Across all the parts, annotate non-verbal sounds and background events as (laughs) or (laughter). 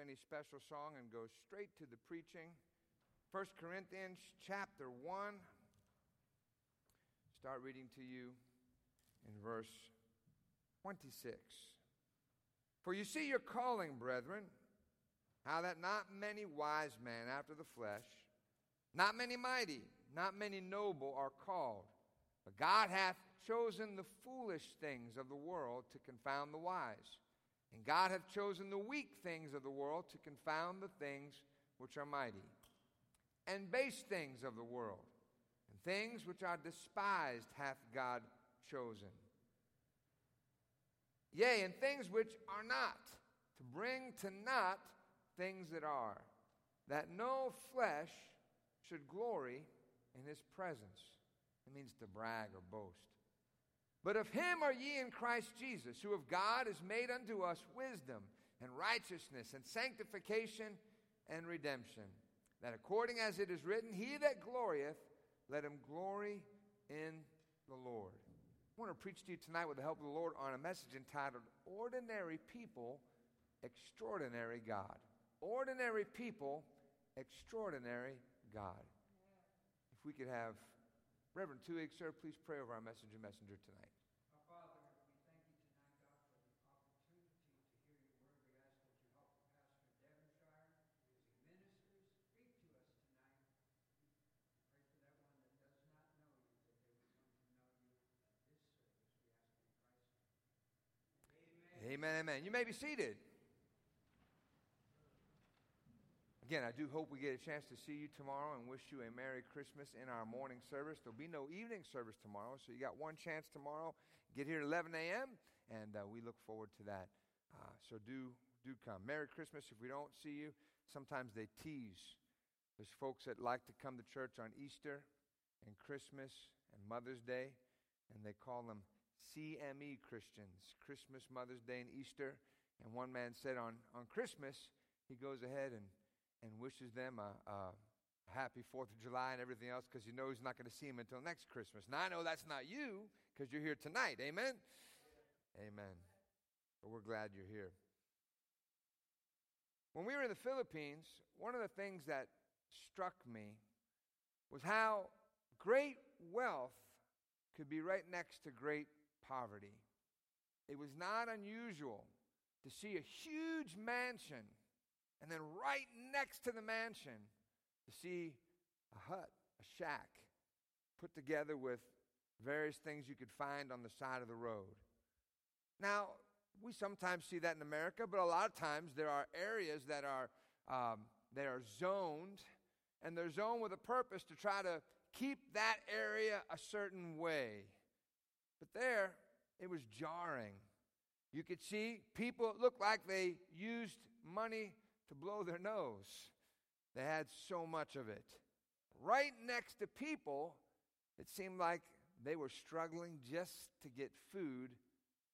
any special song and go straight to the preaching. 1 Corinthians chapter 1. Start reading to you in verse 26. For you see your calling, brethren, how that not many wise men after the flesh, not many mighty, not many noble are called. But God hath chosen the foolish things of the world to confound the wise. And God hath chosen the weak things of the world to confound the things which are mighty, and base things of the world, and things which are despised hath God chosen. Yea, and things which are not, to bring to naught things that are, that no flesh should glory in his presence. It means to brag or boast. But of him are ye in Christ Jesus, who of God is made unto us wisdom and righteousness and sanctification and redemption. That according as it is written, He that glorieth, let him glory in the Lord. I want to preach to you tonight with the help of the Lord on a message entitled Ordinary People, Extraordinary God. Ordinary People, Extraordinary God. If we could have Reverend Tuig, sir, please pray over our messenger messenger tonight. Our Father, we thank you tonight, God, for the opportunity to hear your word. We ask that you help Pastor Devonshire as he ministers. Speak to us tonight. We pray for that one that does not know you, that they would come to know you at this service. We ask in Christ's name. Amen, amen. You may be seated. Again, I do hope we get a chance to see you tomorrow and wish you a Merry Christmas in our morning service. There'll be no evening service tomorrow, so you got one chance tomorrow. Get here at 11 a.m., and uh, we look forward to that. Uh, so do do come. Merry Christmas. If we don't see you, sometimes they tease. There's folks that like to come to church on Easter and Christmas and Mother's Day, and they call them CME Christians Christmas, Mother's Day, and Easter. And one man said on, on Christmas, he goes ahead and and wishes them a, a happy Fourth of July and everything else because you know he's not going to see them until next Christmas. Now I know that's not you because you're here tonight. Amen. Amen. But we're glad you're here. When we were in the Philippines, one of the things that struck me was how great wealth could be right next to great poverty. It was not unusual to see a huge mansion and then right next to the mansion, to see a hut, a shack, put together with various things you could find on the side of the road. Now, we sometimes see that in America, but a lot of times there are areas that are um, they are zoned, and they're zoned with a purpose to try to keep that area a certain way. But there, it was jarring. You could see people looked like they used money to blow their nose. They had so much of it. Right next to people, it seemed like they were struggling just to get food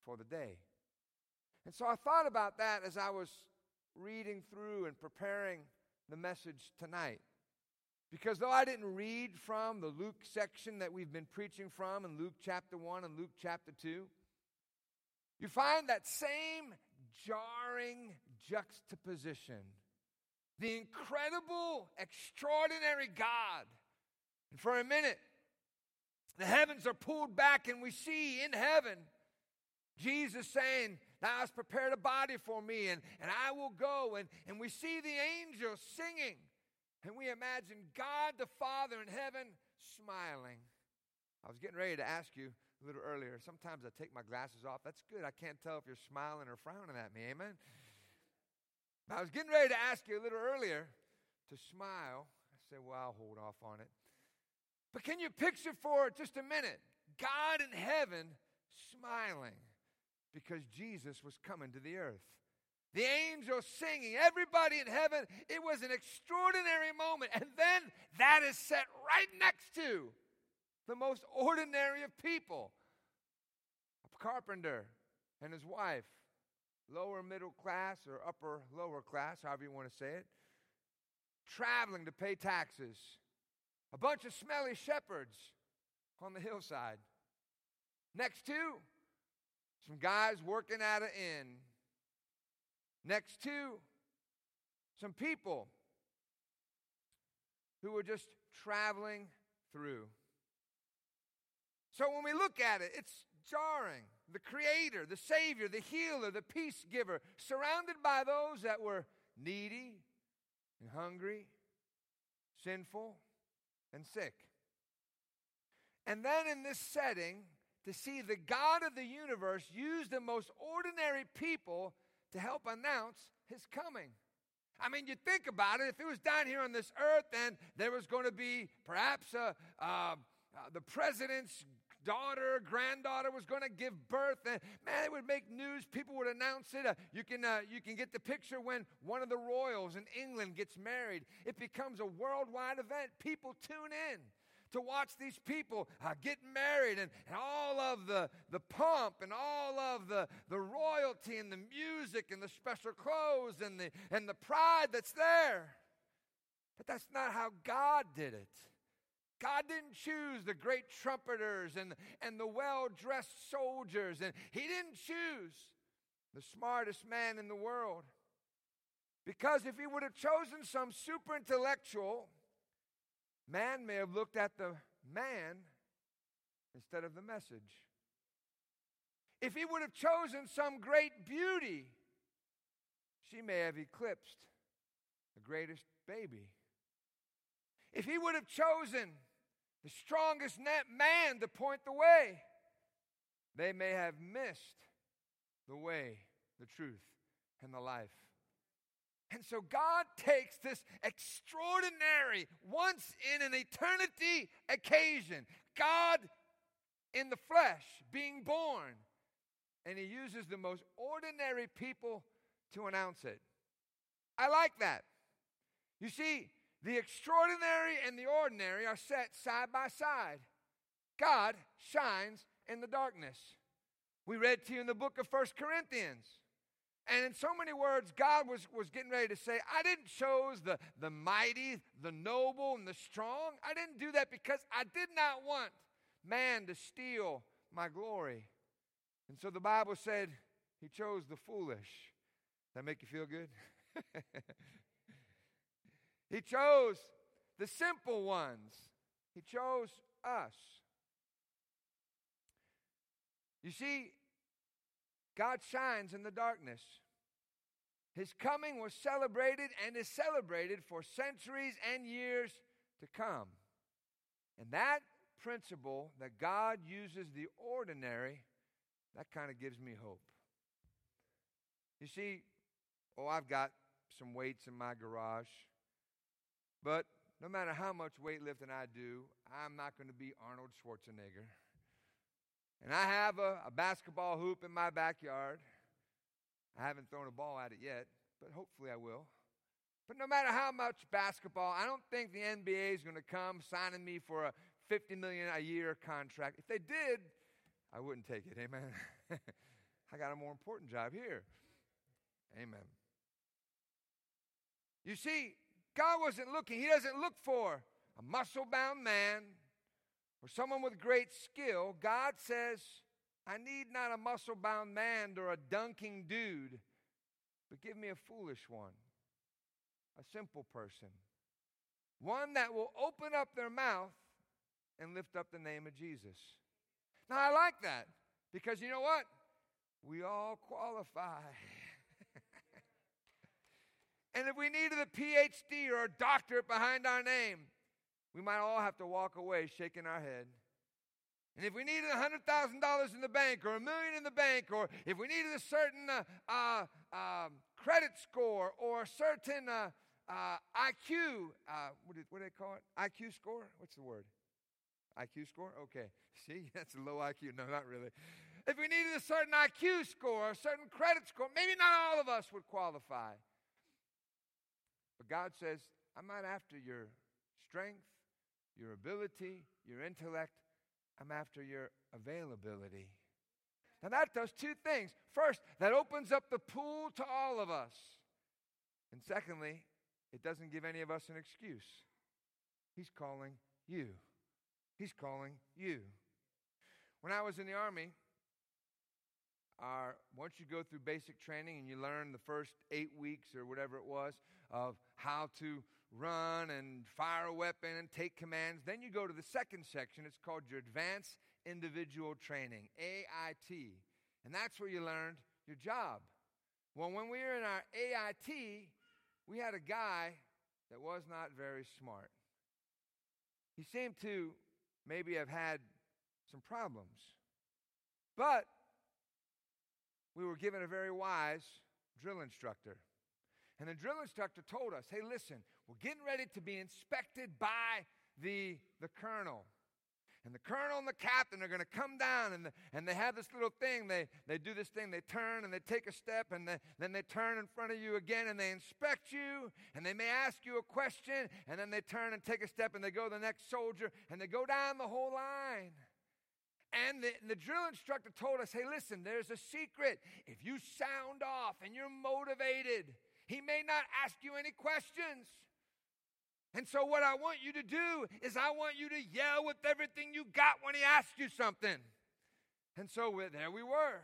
for the day. And so I thought about that as I was reading through and preparing the message tonight. Because though I didn't read from the Luke section that we've been preaching from in Luke chapter 1 and Luke chapter 2, you find that same jarring juxtaposition. The incredible, extraordinary God. And for a minute, the heavens are pulled back, and we see in heaven Jesus saying, Thou hast prepared a body for me, and, and I will go. And, and we see the angels singing, and we imagine God the Father in heaven smiling. I was getting ready to ask you, a little earlier. Sometimes I take my glasses off. That's good. I can't tell if you're smiling or frowning at me. Amen. I was getting ready to ask you a little earlier to smile. I said, well, I'll hold off on it. But can you picture for just a minute God in heaven smiling because Jesus was coming to the earth? The angels singing, everybody in heaven. It was an extraordinary moment. And then that is set right next to the most ordinary of people. Carpenter and his wife, lower middle class or upper lower class, however you want to say it, traveling to pay taxes. A bunch of smelly shepherds on the hillside. Next to, some guys working at an inn. Next to, some people who were just traveling through. So when we look at it, it's jarring. The Creator, the Savior, the Healer, the Peace Giver, surrounded by those that were needy and hungry, sinful and sick. And then in this setting, to see the God of the universe use the most ordinary people to help announce his coming. I mean, you think about it, if it was down here on this earth, then there was going to be perhaps a, uh, uh, the president's daughter, granddaughter was going to give birth, and man, it would make news. People would announce it. Uh, you can uh, you can get the picture when one of the royals in England gets married. It becomes a worldwide event. People tune in to watch these people uh, get married and, and all of the, the pomp and all of the, the royalty and the music and the special clothes and the, and the pride that's there. But that's not how God did it. God didn't choose the great trumpeters and, and the well dressed soldiers, and He didn't choose the smartest man in the world. Because if He would have chosen some super intellectual, Man may have looked at the man instead of the message. If he would have chosen some great beauty, she may have eclipsed the greatest baby. If he would have chosen the strongest man to point the way, they may have missed the way, the truth, and the life. And so God takes this extraordinary, once in an eternity occasion, God in the flesh being born, and He uses the most ordinary people to announce it. I like that. You see, the extraordinary and the ordinary are set side by side. God shines in the darkness. We read to you in the book of First Corinthians and in so many words, God was, was getting ready to say, I didn't choose the, the mighty, the noble, and the strong. I didn't do that because I did not want man to steal my glory. And so the Bible said he chose the foolish. That make you feel good? (laughs) he chose the simple ones. He chose us. You see, God shines in the darkness. His coming was celebrated and is celebrated for centuries and years to come. And that principle that God uses the ordinary, that kind of gives me hope. You see, oh, I've got some weights in my garage, but no matter how much weightlifting I do, I'm not going to be Arnold Schwarzenegger. And I have a, a basketball hoop in my backyard. I haven't thrown a ball at it yet, but hopefully I will. But no matter how much basketball, I don't think the NBA is going to come signing me for a 50 million a year contract. If they did, I wouldn't take it. Amen. (laughs) I got a more important job here. Amen. You see, God wasn't looking, He doesn't look for a muscle bound man or someone with great skill, God says, I need not a muscle bound man or a dunking dude, but give me a foolish one, a simple person, one that will open up their mouth and lift up the name of Jesus. Now, I like that because you know what? We all qualify. (laughs) and if we needed a PhD or a doctorate behind our name, we might all have to walk away shaking our head. And if we needed $100,000 in the bank or a million in the bank, or if we needed a certain uh, uh, um, credit score or a certain uh, uh IQ, uh, what, did, what do they call it? IQ score? What's the word? IQ score? Okay. (laughs) See, that's a low IQ. No, not really. If we needed a certain IQ score, a certain credit score, maybe not all of us would qualify. But God says, I'm not after your strength your ability, your intellect. I'm after your availability. Now, that does two things. First, that opens up the pool to all of us. And secondly, it doesn't give any of us an excuse. He's calling you. He's calling you. When I was in the Army, our once you go through basic training and you learn the first eight weeks or whatever it was of how to run and fire a weapon and take commands, then you go to the second section. It's called your advanced individual training, AIT. And that's where you learned your job. Well, when we were in our AIT, we had a guy that was not very smart. He seemed to maybe have had some problems. But we were given a very wise drill instructor. And the drill instructor told us, hey, listen, we're getting ready to be inspected by the, the colonel. And the colonel and the captain are going to come down and, the, and they have this little thing. They, they do this thing. They turn and they take a step and they, then they turn in front of you again and they inspect you and they may ask you a question and then they turn and take a step and they go to the next soldier and they go down the whole line. And the, the, drill instructor told us hey, listen, there's a secret. If you sound off and you're motivated, he may not ask you any questions. And so, what I want you to do is, I want you to yell with everything you got when he asks you something. And so, there we were.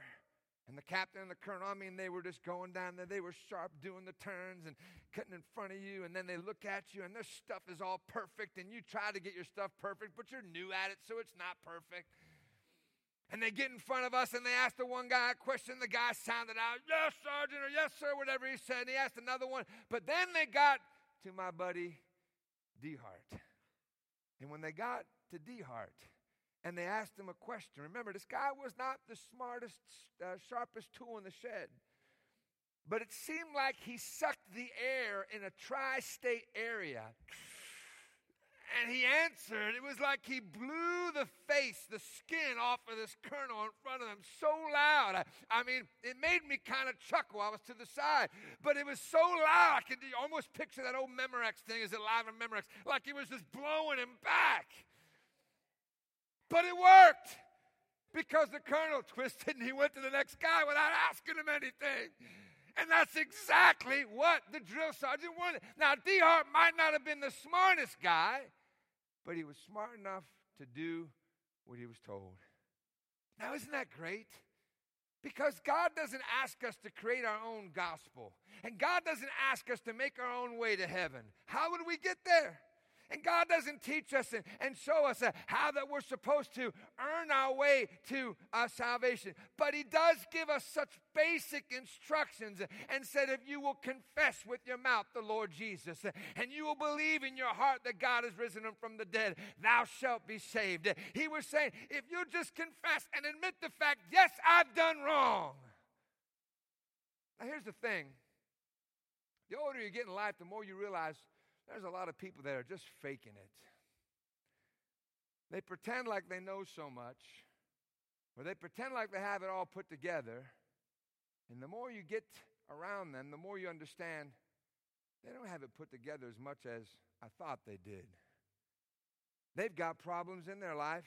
And the captain and the colonel, I mean, they were just going down there. They were sharp doing the turns and cutting in front of you. And then they look at you, and their stuff is all perfect. And you try to get your stuff perfect, but you're new at it, so it's not perfect. And they get in front of us and they ask the one guy a question. The guy sounded out, Yes, Sergeant, or Yes, sir, whatever he said. And he asked another one. But then they got to my buddy Dehart. And when they got to Dehart and they asked him a question, remember, this guy was not the smartest, uh, sharpest tool in the shed. But it seemed like he sucked the air in a tri state area and he answered. It was like he blew the face, the skin off of this colonel in front of them so loud. I, I mean, it made me kind of chuckle. I was to the side, but it was so loud. I could almost picture that old Memorex thing. Is it live in Memorex? Like he was just blowing him back. But it worked because the colonel twisted and he went to the next guy without asking him anything. And that's exactly what the drill sergeant wanted. Now, Dehart might not have been the smartest guy, but he was smart enough to do what he was told. Now, isn't that great? Because God doesn't ask us to create our own gospel, and God doesn't ask us to make our own way to heaven. How would we get there? And God doesn't teach us and, and show us uh, how that we're supposed to earn our way to uh, salvation. But He does give us such basic instructions and said, if you will confess with your mouth the Lord Jesus and you will believe in your heart that God has risen him from the dead, thou shalt be saved. He was saying, if you just confess and admit the fact, yes, I've done wrong. Now, here's the thing the older you get in life, the more you realize there's a lot of people that are just faking it. They pretend like they know so much, or they pretend like they have it all put together. And the more you get around them, the more you understand they don't have it put together as much as I thought they did. They've got problems in their life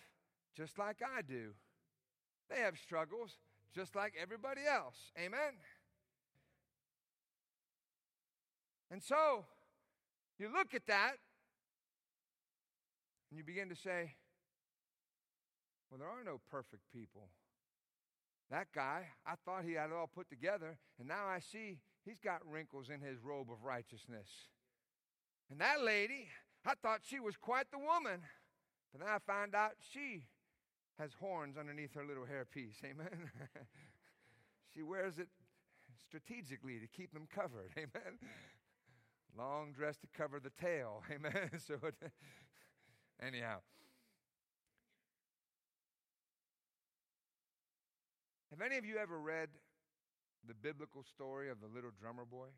just like I do. They have struggles just like everybody else. Amen? And so, you look at that and you begin to say, well, there are no perfect people. That guy, I thought he had it all put together, and now I see he's got wrinkles in his robe of righteousness. And that lady, I thought she was quite the woman, but then I find out she has horns underneath her little hairpiece. (laughs) Amen. she wears it strategically to keep them covered. (laughs) Amen. Long dress to cover the tail. (laughs) Amen. so, anyhow. Have any of you ever read the biblical story of the little drummer boy?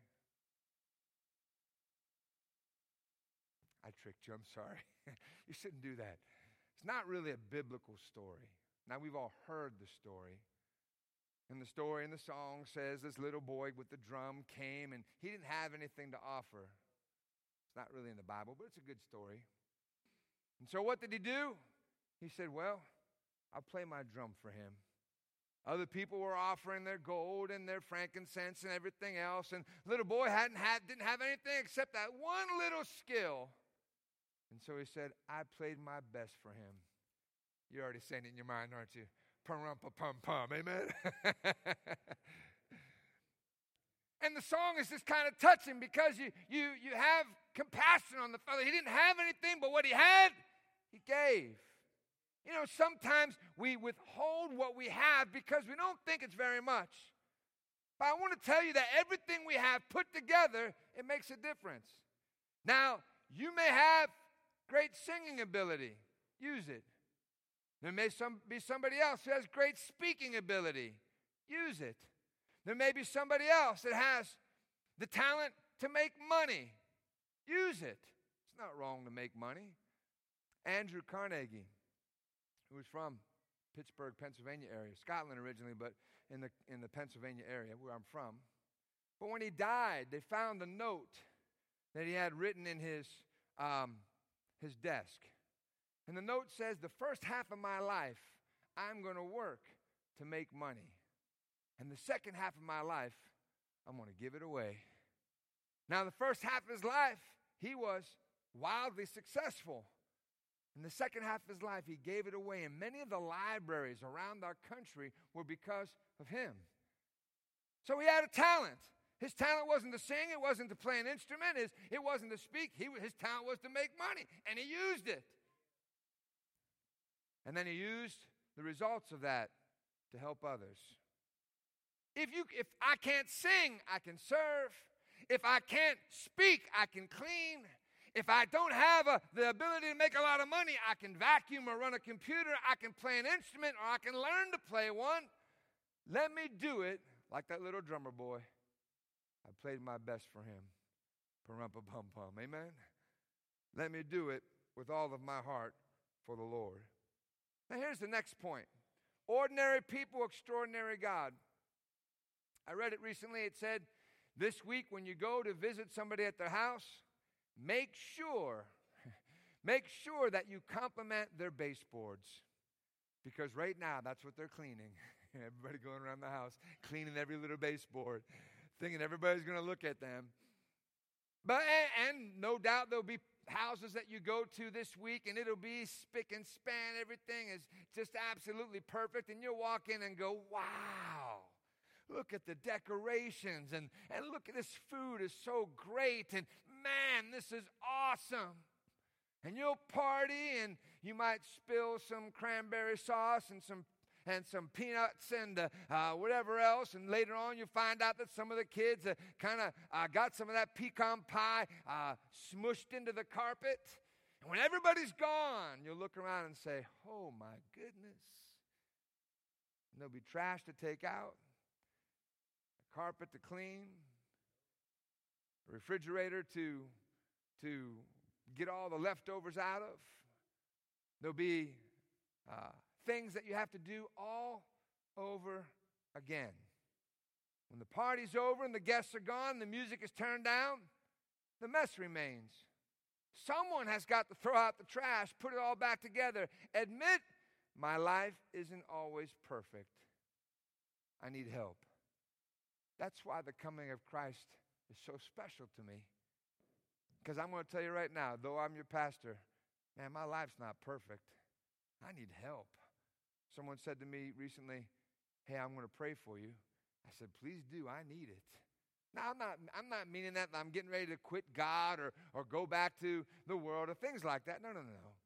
I tricked you. I'm sorry. (laughs) you shouldn't do that. It's not really a biblical story. Now, we've all heard the story. And the story in the song says this little boy with the drum came and he didn't have anything to offer. It's not really in the Bible, but it's a good story. And so what did he do? He said, Well, I'll play my drum for him. Other people were offering their gold and their frankincense and everything else, and little boy hadn't had, didn't have anything except that one little skill. And so he said, I played my best for him. You're already saying it in your mind, aren't you? Pum pum pum. Amen. (laughs) and the song is just kind of touching because you you you have compassion on the fellow. He didn't have anything, but what he had, he gave. You know, sometimes we withhold what we have because we don't think it's very much. But I want to tell you that everything we have put together, it makes a difference. Now, you may have great singing ability, use it. There may some, be somebody else who has great speaking ability, use it. There may be somebody else that has the talent to make money, use it. It's not wrong to make money. Andrew Carnegie, who was from Pittsburgh, Pennsylvania area, Scotland originally, but in the, in the Pennsylvania area where I'm from. But when he died, they found a note that he had written in his, um, his desk. And the note says, The first half of my life, I'm going to work to make money. And the second half of my life, I'm going to give it away. Now, the first half of his life, he was wildly successful. In the second half of his life, he gave it away, and many of the libraries around our country were because of him. So he had a talent. His talent wasn't to sing, it wasn't to play an instrument, it wasn't to speak. He, his talent was to make money, and he used it. And then he used the results of that to help others. If, you, if I can't sing, I can serve. If I can't speak, I can clean. If I don't have a, the ability to make a lot of money, I can vacuum or run a computer, I can play an instrument, or I can learn to play one. Let me do it like that little drummer boy. I played my best for him. Parumpa pum pum. Amen. Let me do it with all of my heart for the Lord. Now, here's the next point ordinary people, extraordinary God. I read it recently. It said, This week, when you go to visit somebody at their house, make sure, (laughs) make sure that you compliment their baseboards. Because right now, that's what they're cleaning. (laughs) Everybody going around the house, cleaning every little baseboard, thinking everybody's going to look at them. But, and, and no doubt there'll be houses that you go to this week and it'll be spick and span. Everything is just absolutely perfect. And you'll walk in and go, wow, look at the decorations and, and look at this food is so great. And man, this is awesome. And you'll party and you might spill some cranberry sauce and some and some peanuts and uh, uh, whatever else. And later on, you find out that some of the kids uh, kind of uh, got some of that pecan pie smushed into the carpet. And when everybody's gone, you'll look around and say, Oh my goodness. And there'll be trash to take out, a carpet to clean, a refrigerator to, to get all the leftovers out of. There'll be uh, things that you have to do all over again. When the party's over and the guests are gone, the music is turned down, the mess remains. Someone has got to throw out the trash, put it all back together, admit my life isn't always perfect. I need help. That's why the coming of Christ is so special to me. Because I'm going to tell you right now, though I'm your pastor, man, my life's not perfect. I need help. Someone said to me recently, Hey, I'm going to pray for you. I said, Please do. I need it. Now, I'm not, I'm not meaning that I'm getting ready to quit God or, or go back to the world or things like that. No, no, no.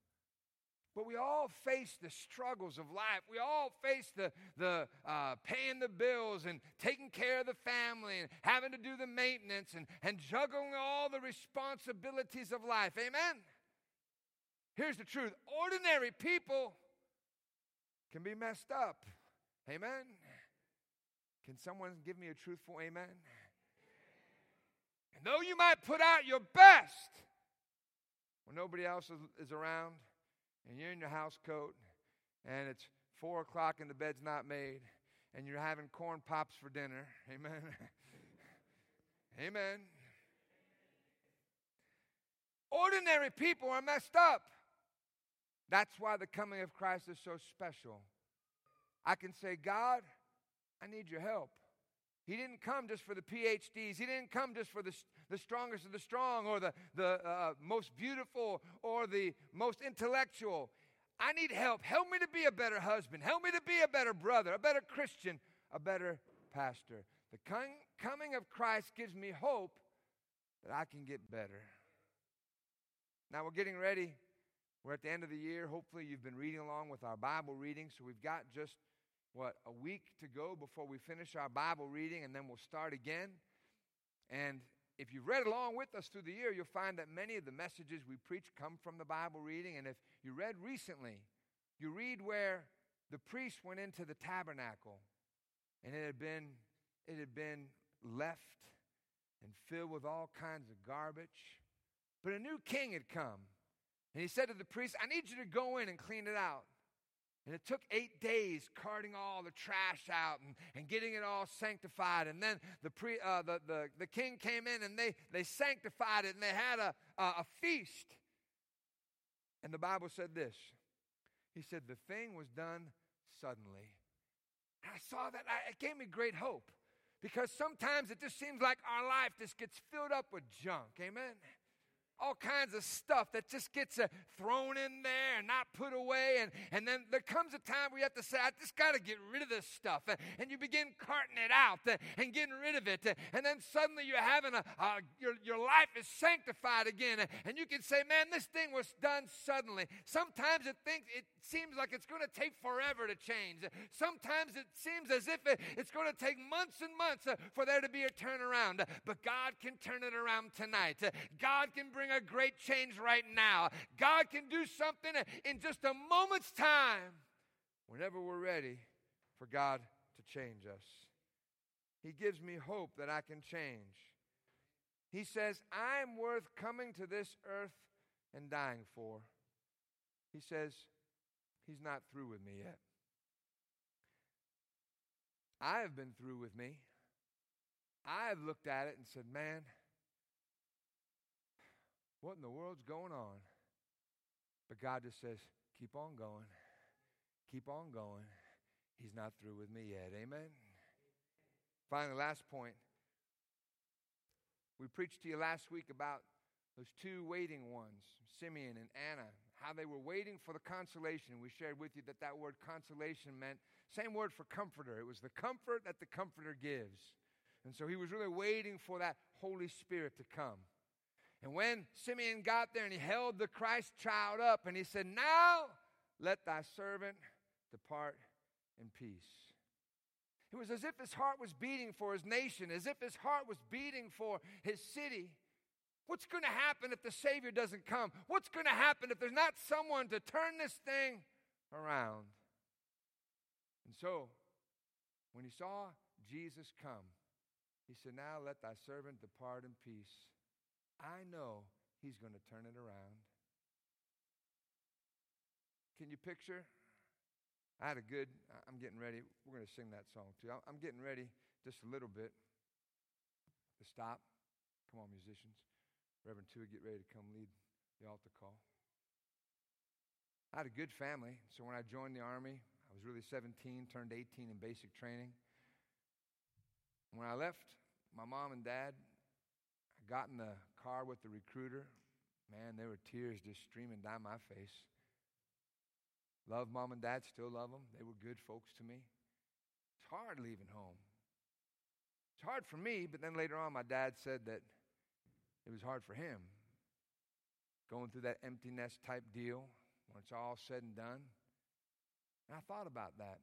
But we all face the struggles of life. We all face the, the uh, paying the bills and taking care of the family and having to do the maintenance and, and juggling all the responsibilities of life. Amen? Here's the truth ordinary people can be messed up. Amen? Can someone give me a truthful amen? And though you might put out your best when nobody else is, around and you're in your house coat and it's four o'clock and the bed's not made and you're having corn pops for dinner, amen? (laughs) amen. Ordinary people are messed up. That's why the coming of Christ is so special. I can say, God, I need your help. He didn't come just for the PhDs. He didn't come just for the, the strongest of the strong or the, the uh, most beautiful or the most intellectual. I need help. Help me to be a better husband. Help me to be a better brother, a better Christian, a better pastor. The coming of Christ gives me hope that I can get better. Now we're getting ready. We're at the end of the year. Hopefully, you've been reading along with our Bible reading. So we've got just, what, a week to go before we finish our Bible reading, and then we'll start again. And if you've read along with us through the year, you'll find that many of the messages we preach come from the Bible reading. And if you read recently, you read where the priest went into the tabernacle and it had been, it had been left and filled with all kinds of garbage. But a new king had come. And he said to the priest, I need you to go in and clean it out. And it took eight days carting all the trash out and, and getting it all sanctified. And then the, pre, uh, the, the, the king came in and they, they sanctified it and they had a, a, a feast. And the Bible said this He said, The thing was done suddenly. And I saw that, I, it gave me great hope because sometimes it just seems like our life just gets filled up with junk. Amen all kinds of stuff that just gets uh, thrown in there and not put away. And, and then there comes a time where you have to say, I just got to get rid of this stuff. And, and you begin carting it out uh, and getting rid of it. And then suddenly you're having a, uh, your, your life is sanctified again. And you can say, man, this thing was done suddenly. Sometimes it, thinks, it seems like it's going to take forever to change. Sometimes it seems as if it, it's going to take months and months uh, for there to be a turnaround. But God can turn it around tonight. God can bring bring a great change right now. God can do something in just a moment's time whenever we're ready for God to change us. He gives me hope that I can change. He says, I'm worth coming to this earth and dying for. He says, He's not through with me yet. I have been through with me. I have looked at it and said, Man, what in the world's going on? But God just says, keep on going. Keep on going. He's not through with me yet. Amen. Finally, last point. We preached to you last week about those two waiting ones, Simeon and Anna, how they were waiting for the consolation. We shared with you that that word consolation meant same word for comforter. It was the comfort that the comforter gives. And so he was really waiting for that Holy Spirit to come. And when Simeon got there and he held the Christ child up and he said, Now let thy servant depart in peace. It was as if his heart was beating for his nation, as if his heart was beating for his city. What's going to happen if the Savior doesn't come? What's going to happen if there's not someone to turn this thing around? And so, when he saw Jesus come, he said, Now let thy servant depart in peace I know He's going to turn it around. Can you picture? I had a good, I'm getting ready. We're going to sing that song too. I'm getting ready just a little bit to stop. Come on, musicians. Reverend Tua, get ready to come lead the altar call. I had a good family, so when I joined the Army, I was really 17, turned 18 in basic training. When I left, my mom and dad, got in the car with the recruiter, man, there were tears just streaming down my face. Love mom and dad, still love them. They were good folks to me. It's hard leaving home. It's hard for me, but then later on, my dad said that it was hard for him. Going through that empty nest type deal when it's all said and done. And I thought about that.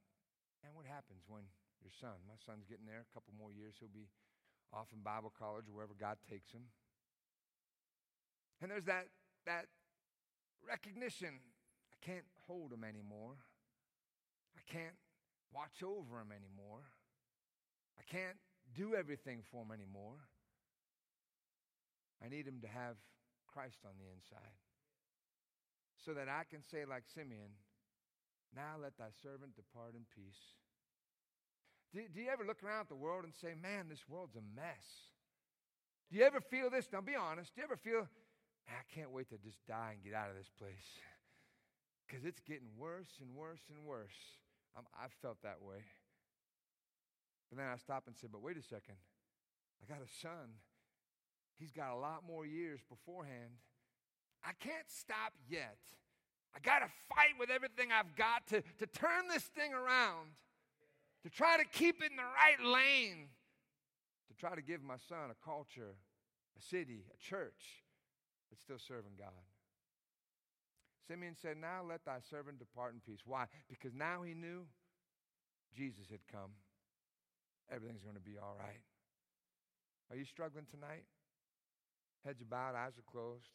And what happens when your son, my son's getting there, a couple more years, he'll be off in Bible college wherever God takes him. And there's that, that recognition I can't hold him anymore. I can't watch over him anymore. I can't do everything for him anymore. I need him to have Christ on the inside so that I can say, like Simeon, now let thy servant depart in peace. Do, do, you ever look around at the world and say, man, this world's a mess? Do you ever feel this? Now, be honest. Do you ever feel I can't wait to just die and get out of this place because it's getting worse and worse and worse. i I've felt that way. But then I stop and say, but wait a second. I got a son. He's got a lot more years beforehand. I can't stop yet I got to fight with everything I've got to, to turn this thing around, to try to keep in the right lane, to try to give my son a culture, a city, a church that's still serving God. Simeon said, Now let thy servant depart in peace. Why? Because now he knew Jesus had come. Everything's going to be all right. Are you struggling tonight? Heads are bowed, eyes are closed.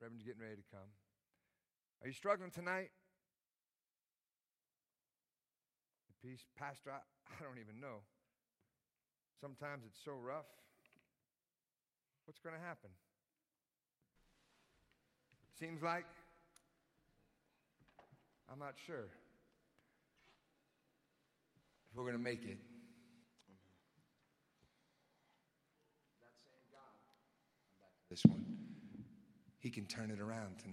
Reverend's getting ready to come. Are you struggling tonight? The peace, Pastor, I, I don't even know. Sometimes it's so rough. What's going to happen? Seems like I'm not sure if we're going to make it. That same God, this one, He can turn it around tonight.